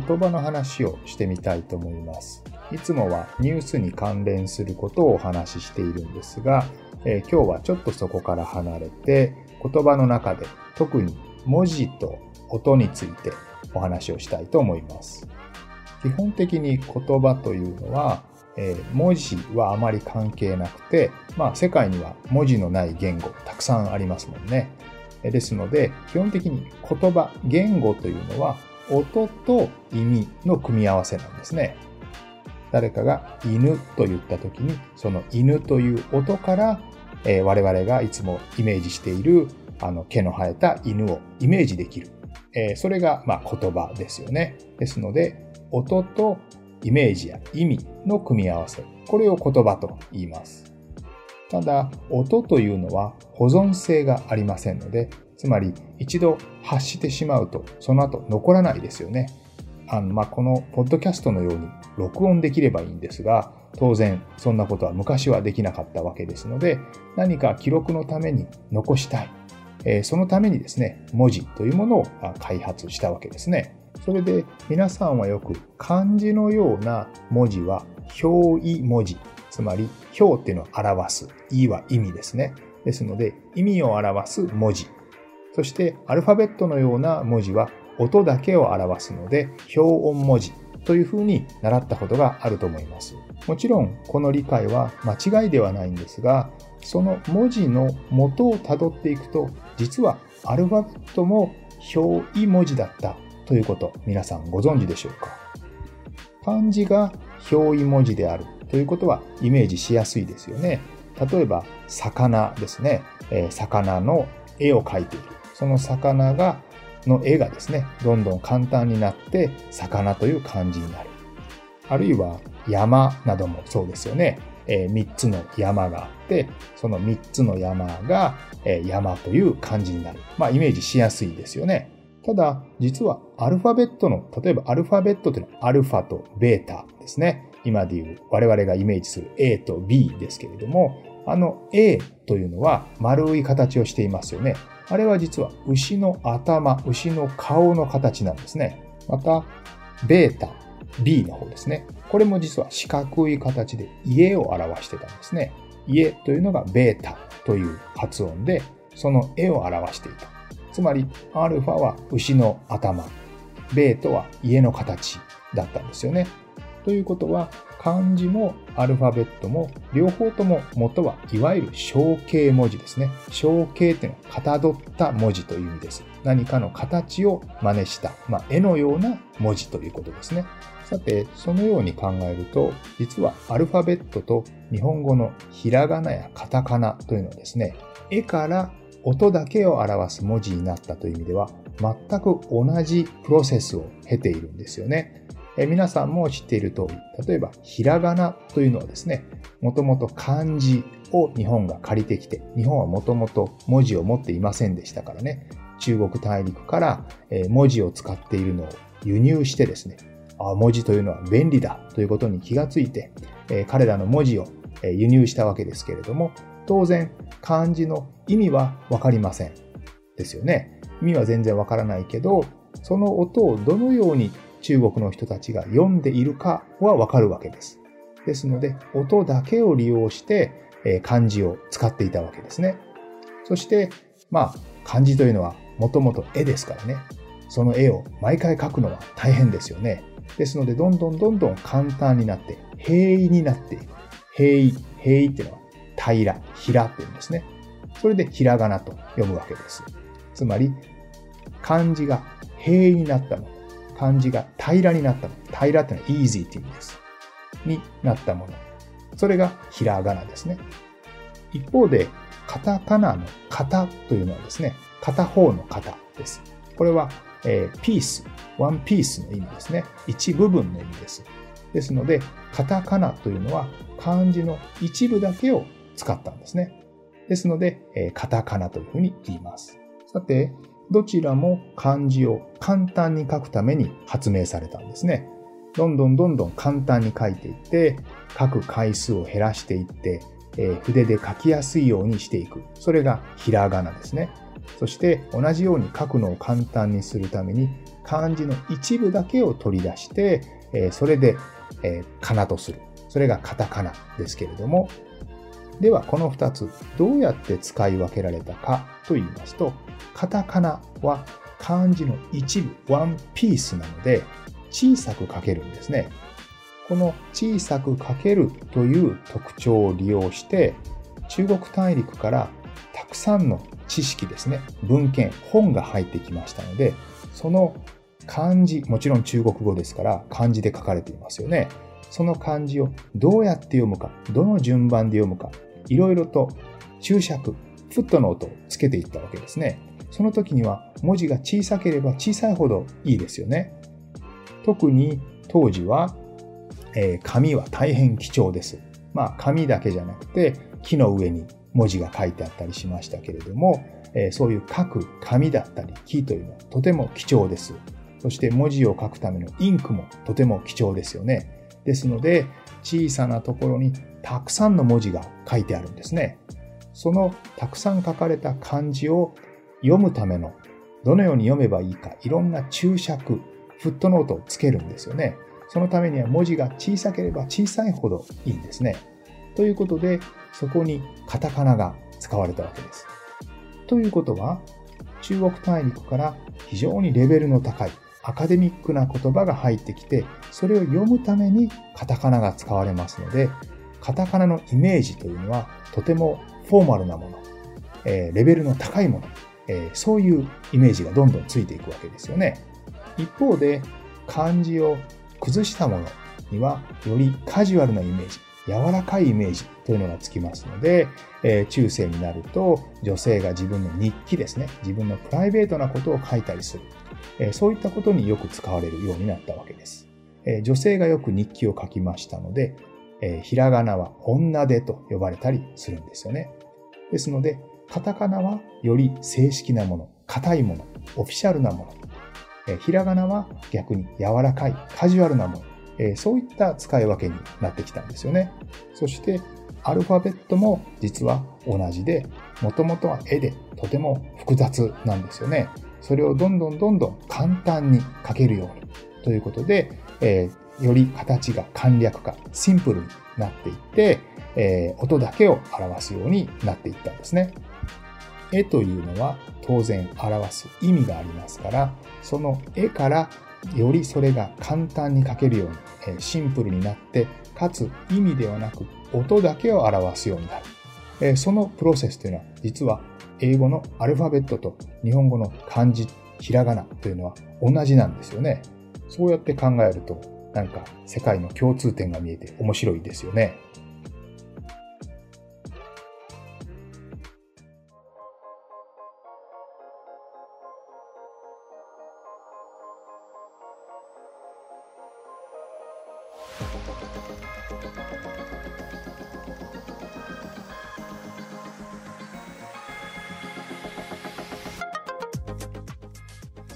言葉の話をしてみたいと思います。いつもはニュースに関連することをお話ししているんですが、えー、今日はちょっとそこから離れて言葉の中で特に文字と音についてお話をしたいと思います。基本的に言葉というのは、えー、文字はあまり関係なくて、まあ、世界には文字のない言語たくさんありますもんね。ですので基本的に言葉言語というのは音と意味の組み合わせなんですね。誰かが犬と言った時に、その犬という音から、えー、我々がいつもイメージしているあの毛の生えた犬をイメージできる。えー、それが、ま、言葉ですよね。ですので、音とイメージや意味の組み合わせ。これを言葉と言います。ただ、音というのは保存性がありませんので、つまり一度発してしまうとその後残らないですよね。あのまあ、このポッドキャストのように録音できればいいんですが当然そんなことは昔はできなかったわけですので何か記録のために残したい、えー、そのためにですね文字というものを開発したわけですね。それで皆さんはよく漢字のような文字は表意文字。つまり表っていうのを表す。意は意味ですね。ですので意味を表す文字。そしてアルファベットのような文字は音だけを表すので表音文字というふうに習ったことがあると思います。もちろんこの理解は間違いではないんですが、その文字の元をたどっていくと、実はアルファベットも表意文字だったということ、皆さんご存知でしょうか？漢字が表意文字であるということはイメージしやすいですよね。例えば、魚ですね。え、魚の絵を描いている。その魚が、の絵がですね、どんどん簡単になって、魚という漢字になる。あるいは山などもそうですよね。えー、3つの山があって、その3つの山が、えー、山という漢字になる。まあ、イメージしやすいですよね。ただ、実はアルファベットの、例えばアルファベットというのはアルファとベータですね。今でいう我々がイメージする A と B ですけれども、あの A というのは丸い形をしていますよね。あれは実は牛の頭、牛の顔の形なんですね。また、ベータ、B の方ですね。これも実は四角い形で家を表してたんですね。家というのがベータという発音で、その絵を表していた。つまり、アルファは牛の頭、ベートは家の形だったんですよね。ということは、漢字もアルファベットも両方とも元はいわゆる象形文字ですね。象形っていうのはかたどった文字という意味です。何かの形を真似した、まあ、絵のような文字ということですね。さて、そのように考えると、実はアルファベットと日本語のひらがなやカタカナというのはですね、絵から音だけを表す文字になったという意味では、全く同じプロセスを経ているんですよね。え皆さんも知っている通り、例えばひらがなというのはですね、もともと漢字を日本が借りてきて、日本はもともと文字を持っていませんでしたからね、中国大陸から文字を使っているのを輸入してですね、あ文字というのは便利だということに気がついて、彼らの文字を輸入したわけですけれども、当然漢字の意味はわかりません。ですよね。意味は全然わからないけど、その音をどのように中国の人たちが読んでいるかはわかるわけです。ですので、音だけを利用して、え漢字を使っていたわけですね。そして、まあ、漢字というのはもともと絵ですからね。その絵を毎回描くのは大変ですよね。ですので、どんどんどんどん簡単になって、平易になっていく。平易、平易っていうのは平ら、平っていうんですね。それでひらがなと読むわけです。つまり、漢字が平易になったの、漢字が平らになったもの、平らってのは easy っていう意味です。になったもの。それがひらがなですね。一方で、カタカナの型というのはですね、片方の型です。これは、えー、ピース、ワンピースの意味ですね。一部分の意味です。ですので、カタカナというのは漢字の一部だけを使ったんですね。ですので、えー、カタカナというふうに言います。さて、どちらも漢字を簡単に書くために発明されたんですね。どんどんどんどん簡単に書いていって、書く回数を減らしていって、えー、筆で書きやすいようにしていく。それがひらがなですね。そして同じように書くのを簡単にするために漢字の一部だけを取り出して、えー、それで、えー、かなとする。それがカタカナですけれども、ではこの2つどうやって使い分けられたかと言いますと、カタカナは漢字の一部、ワンピースなので小さく書けるんですね。この小さく書けるという特徴を利用して中国大陸からたくさんの知識ですね、文献、本が入ってきましたので、その漢字、もちろん中国語ですから漢字で書かれていますよね。その漢字をどうやって読むか、どの順番で読むか、いろいろと注釈、フットノートをつけていったわけですね。その時には文字が小さければ小さいほどいいですよね。特に当時は、えー、紙は大変貴重です。まあ紙だけじゃなくて木の上に文字が書いてあったりしましたけれども、えー、そういう書く紙だったり木というのはとても貴重です。そして文字を書くためのインクもとても貴重ですよね。ですので小さなところにたくさんの文字が書いてあるんですね。そのたくさん書かれた漢字を読むためのどのように読めばいいかいろんな注釈、フットノートをつけるんですよね。そのためには文字が小さければ小さいほどいいんですね。ということで、そこにカタカナが使われたわけです。ということは、中国大陸から非常にレベルの高いアカデミックな言葉が入ってきて、それを読むためにカタカナが使われますので、カタカナのイメージというのはとてもフォーマルなもの、えー、レベルの高いもの、えー、そういうイメージがどんどんついていくわけですよね。一方で漢字を崩したものにはよりカジュアルなイメージ、柔らかいイメージというのがつきますので、えー、中世になると女性が自分の日記ですね、自分のプライベートなことを書いたりする、えー、そういったことによく使われるようになったわけです。えー、女性がよく日記を書きましたので、えひらがなは女手と呼ばれたりするんですよね。ですので、カタカナはより正式なもの、硬いもの、オフィシャルなもの。えひらがなは逆に柔らかい、カジュアルなもの。えそういった使い分けになってきたんですよね。そして、アルファベットも実は同じで、もともとは絵でとても複雑なんですよね。それをどんどんどんどん簡単に書けるようにということで、えー、より形が簡略化、シンプルになっていって、えー、音だけを表すようになっていったんですね。絵というのは当然表す意味がありますから、その絵からよりそれが簡単に書けるように、えー、シンプルになって、かつ意味ではなく音だけを表すようになる。えー、そのプロセスというのは実は英語のアルファベットと日本語の漢字、ひらがなというのは同じなんですよね。そうやって考えると、なんか世界の共通点が見えて面白いですよね。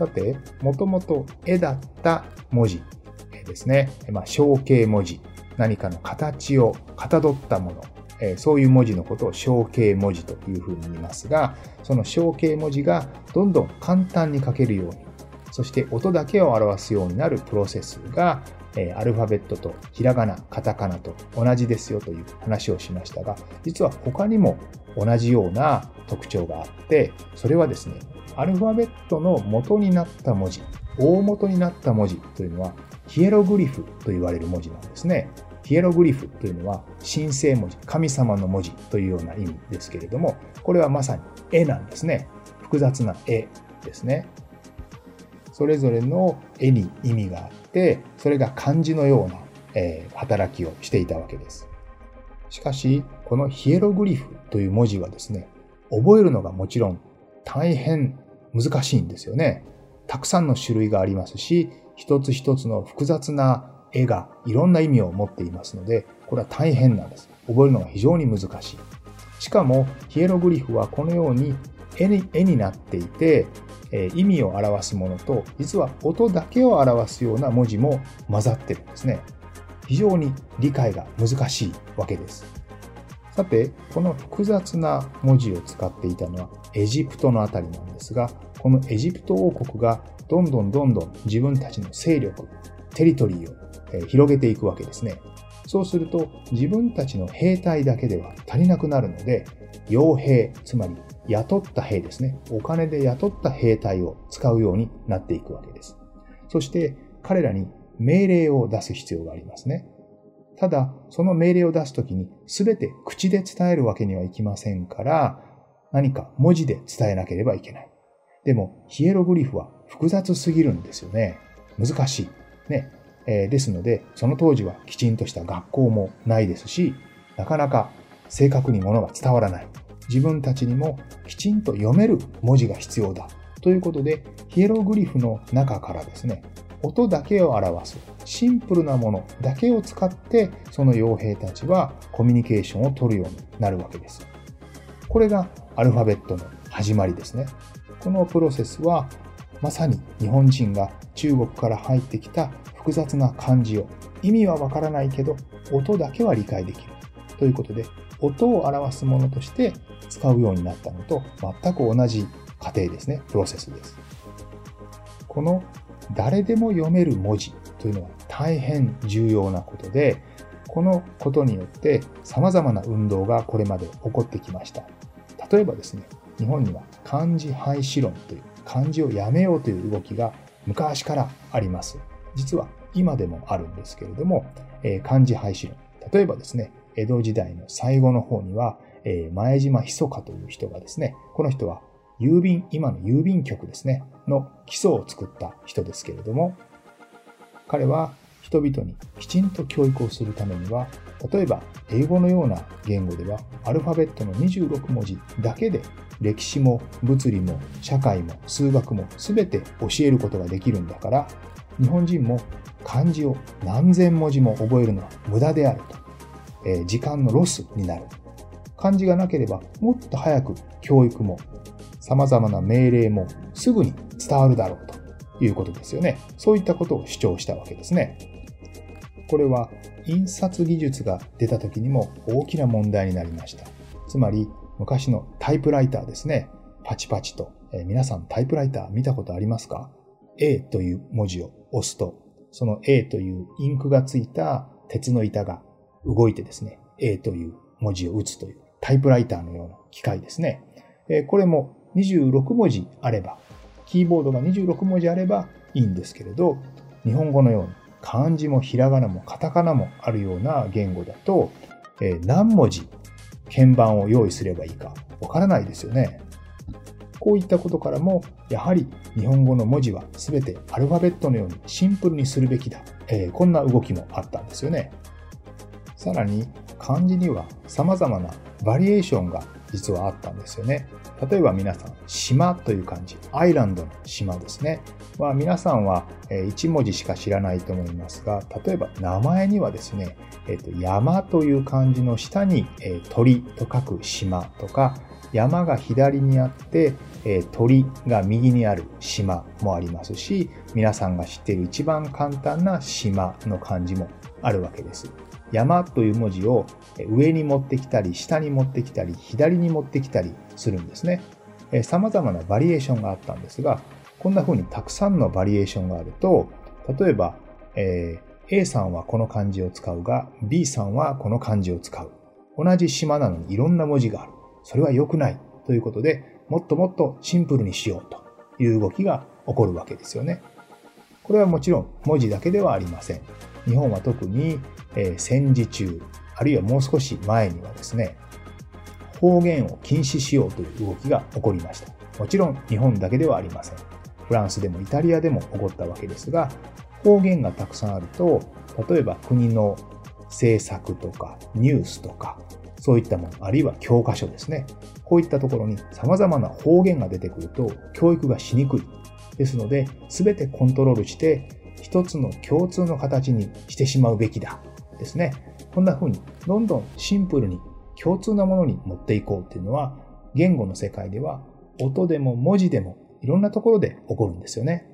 さて、もともと絵だった文字ですね。まあ、象形文字。何かの形をかたどったもの。えそういう文字のことを象形文字というふうに言いますが、その象形文字がどんどん簡単に書けるように、そして音だけを表すようになるプロセスが、えアルファベットとひらがな、カタカナと同じですよという話をしましたが、実は他にも同じような特徴があって、それはですね、アルファベットの元になった文字、大元になった文字というのは、ヒエログリフと言われる文字なんですね。ヒエログリフというのは神聖文字、神様の文字というような意味ですけれども、これはまさに絵なんですね。複雑な絵ですね。それぞれの絵に意味があって、それが漢字のような、えー、働きをしていたわけです。しかし、このヒエログリフという文字はですね、覚えるのがもちろん大変難しいんですよね。たくさんの種類がありますし、一つ一つの複雑な絵がいろんな意味を持っていますので、これは大変なんです。覚えるのが非常に難しい。しかも、ヒエログリフはこのように絵に絵になっていて、え意味を表すものと、実は音だけを表すような文字も混ざってるんですね。非常に理解が難しいわけです。さて、この複雑な文字を使っていたのはエジプトのあたりなんですが、このエジプト王国がどんどんどんどん自分たちの勢力、テリトリーを広げていくわけですね。そうすると自分たちの兵隊だけでは足りなくなるので、傭兵、つまり雇った兵ですね。お金で雇った兵隊を使うようになっていくわけです。そして彼らに命令を出す必要がありますね。ただ、その命令を出すときに全て口で伝えるわけにはいきませんから、何か文字で伝えなければいけない。でも、ヒエログリフは複雑すぎるんですよね。難しい。ね。えー、ですので、その当時はきちんとした学校もないですし、なかなか正確に物が伝わらない。自分たちにもきちんと読める文字が必要だ。ということで、ヒエログリフの中からですね、音だけを表すシンプルなものだけを使って、その傭兵たちはコミュニケーションを取るようになるわけです。これがアルファベットの始まりですね。このプロセスはまさに日本人が中国から入ってきた複雑な漢字を意味はわからないけど音だけは理解できるということで音を表すものとして使うようになったのと全く同じ過程ですね、プロセスです。この誰でも読める文字というのは大変重要なことで、このことによって様々な運動がこれまで起こってきました。例えばですね、日本には漢字廃止論という漢字をやめようという動きが昔からあります。実は今でもあるんですけれども、えー、漢字廃止論。例えばですね、江戸時代の最後の方には、えー、前島密かという人がですね、この人は郵便、今の郵便局ですね、の基礎を作った人ですけれども、彼は人々にきちんと教育をするためには、例えば英語のような言語ではアルファベットの26文字だけで歴史も物理も社会も数学も全て教えることができるんだから、日本人も漢字を何千文字も覚えるのは無駄であると。えー、時間のロスになる。漢字がなければもっと早く教育も様々な命令もすぐに伝わるだろうということですよね。そういったことを主張したわけですね。これは印刷技術が出た時にも大きな問題になりました。つまり昔のタイプライターですね。パチパチと。え、皆さんタイプライター見たことありますか ?A という文字を押すと、その A というインクがついた鉄の板が動いてですね、A という文字を打つというタイプライターのような機械ですね。え、これも26文字あれば、キーボードが26文字あればいいんですけれど、日本語のように漢字もひらがなもカタカナもあるような言語だと、え、何文字鍵盤を用意すればいいかわからないですよね。こういったことからも、やはり日本語の文字は全てアルファベットのようにシンプルにするべきだ。えー、こんな動きもあったんですよね。さらに漢字には様々なバリエーションが実はあったんですよね。例えば皆さん、島という漢字、アイランドの島ですね。は皆さんは1文字しか知らないと思いますが、例えば名前にはですね、えっと、山という漢字の下に、え鳥と書く島とか、山が左にあって、え鳥が右にある島もありますし、皆さんが知っている一番簡単な島の漢字もあるわけです。山という文字を上に持ってきたり、下に持ってきたり、左に持ってきたりするんですね。様々なバリエーションがあったんですが、こんな風にたくさんのバリエーションがあると、例えば、えー、A さんはこの漢字を使うが、B さんはこの漢字を使う。同じ島なのにいろんな文字がある。それは良くないということで、もっともっとシンプルにしようという動きが起こるわけですよね。これはもちろん文字だけではありません。日本は特にえ、戦時中、あるいはもう少し前にはですね、方言を禁止しようという動きが起こりました。もちろん日本だけではありません。フランスでもイタリアでも起こったわけですが、方言がたくさんあると、例えば国の政策とかニュースとか、そういったもの、あるいは教科書ですね。こういったところに様々な方言が出てくると教育がしにくい。ですので、すべてコントロールして一つの共通の形にしてしまうべきだ。ですね。こんな風にどんどんシンプルに共通なものに持っていこうっていうのは、言語の世界では音でも文字でもいろんなところで起こるんですよね。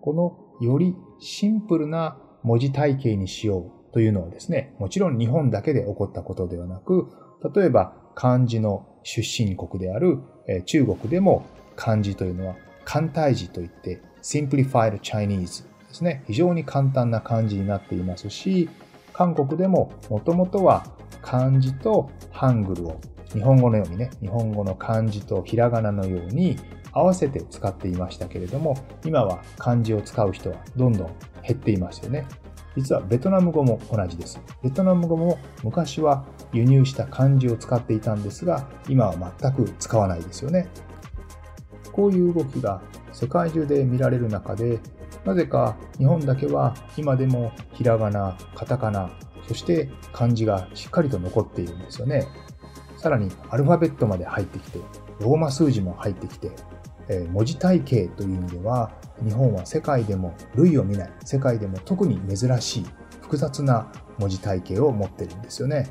このよりシンプルな文字体系にしようというのはですね、もちろん日本だけで起こったことではなく、例えば漢字の出身国である中国でも漢字というのは簡体字といって Simplified Chinese ですね。非常に簡単な漢字になっていますし、韓国でももともとは漢字とハングルを日本語のようにね、日本語の漢字とひらがなのように合わせて使っていましたけれども、今は漢字を使う人はどんどん減っていますよね。実はベトナム語も同じです。ベトナム語も昔は輸入した漢字を使っていたんですが、今は全く使わないですよね。こういう動きが世界中で見られる中で、なぜか日本だけは今でもひらがな、カタカナ、そして漢字がしっかりと残っているんですよね。さらにアルファベットまで入ってきて、ローマ数字も入ってきて、え文字体系という意味では、日本は世界でも類を見ない、世界でも特に珍しい複雑な文字体系を持ってるんですよね。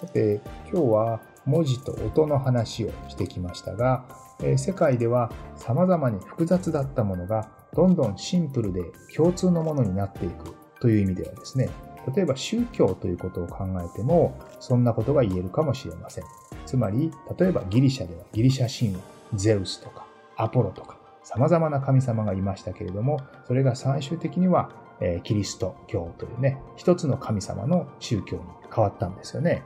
さて、今日は文字と音の話をしてきましたが、え世界では様々に複雑だったものがどんどんシンプルで共通のものになっていくという意味ではですね、例えば宗教ということを考えても、そんなことが言えるかもしれません。つまり、例えばギリシャではギリシャ神話、ゼウスとかアポロとか、様々な神様がいましたけれども、それが最終的には、えキリスト教というね、一つの神様の宗教に変わったんですよね。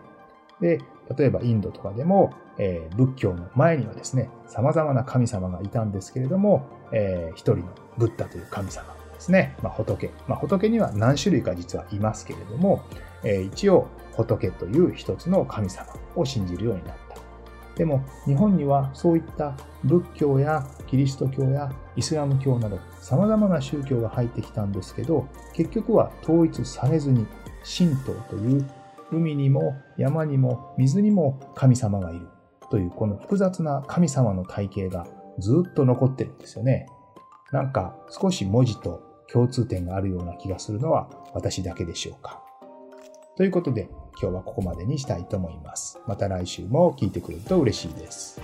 で、例えばインドとかでも、えー、仏教の前にはですね、様々な神様がいたんですけれども、えー、一人のブッダという神様ですね、まあ、仏。まあ、仏には何種類か実はいますけれども、えー、一応仏という一つの神様を信じるようになった。でも日本にはそういった仏教やキリスト教やイスラム教など様々な宗教が入ってきたんですけど結局は統一されずに神道という海にも山にも水にも神様がいるというこの複雑な神様の体系がずっと残ってるんですよね。なんか少し文字と共通点があるような気がするのは私だけでしょうか。ということで今日はここまでにしたいと思います。また来週も聞いてくれると嬉しいです。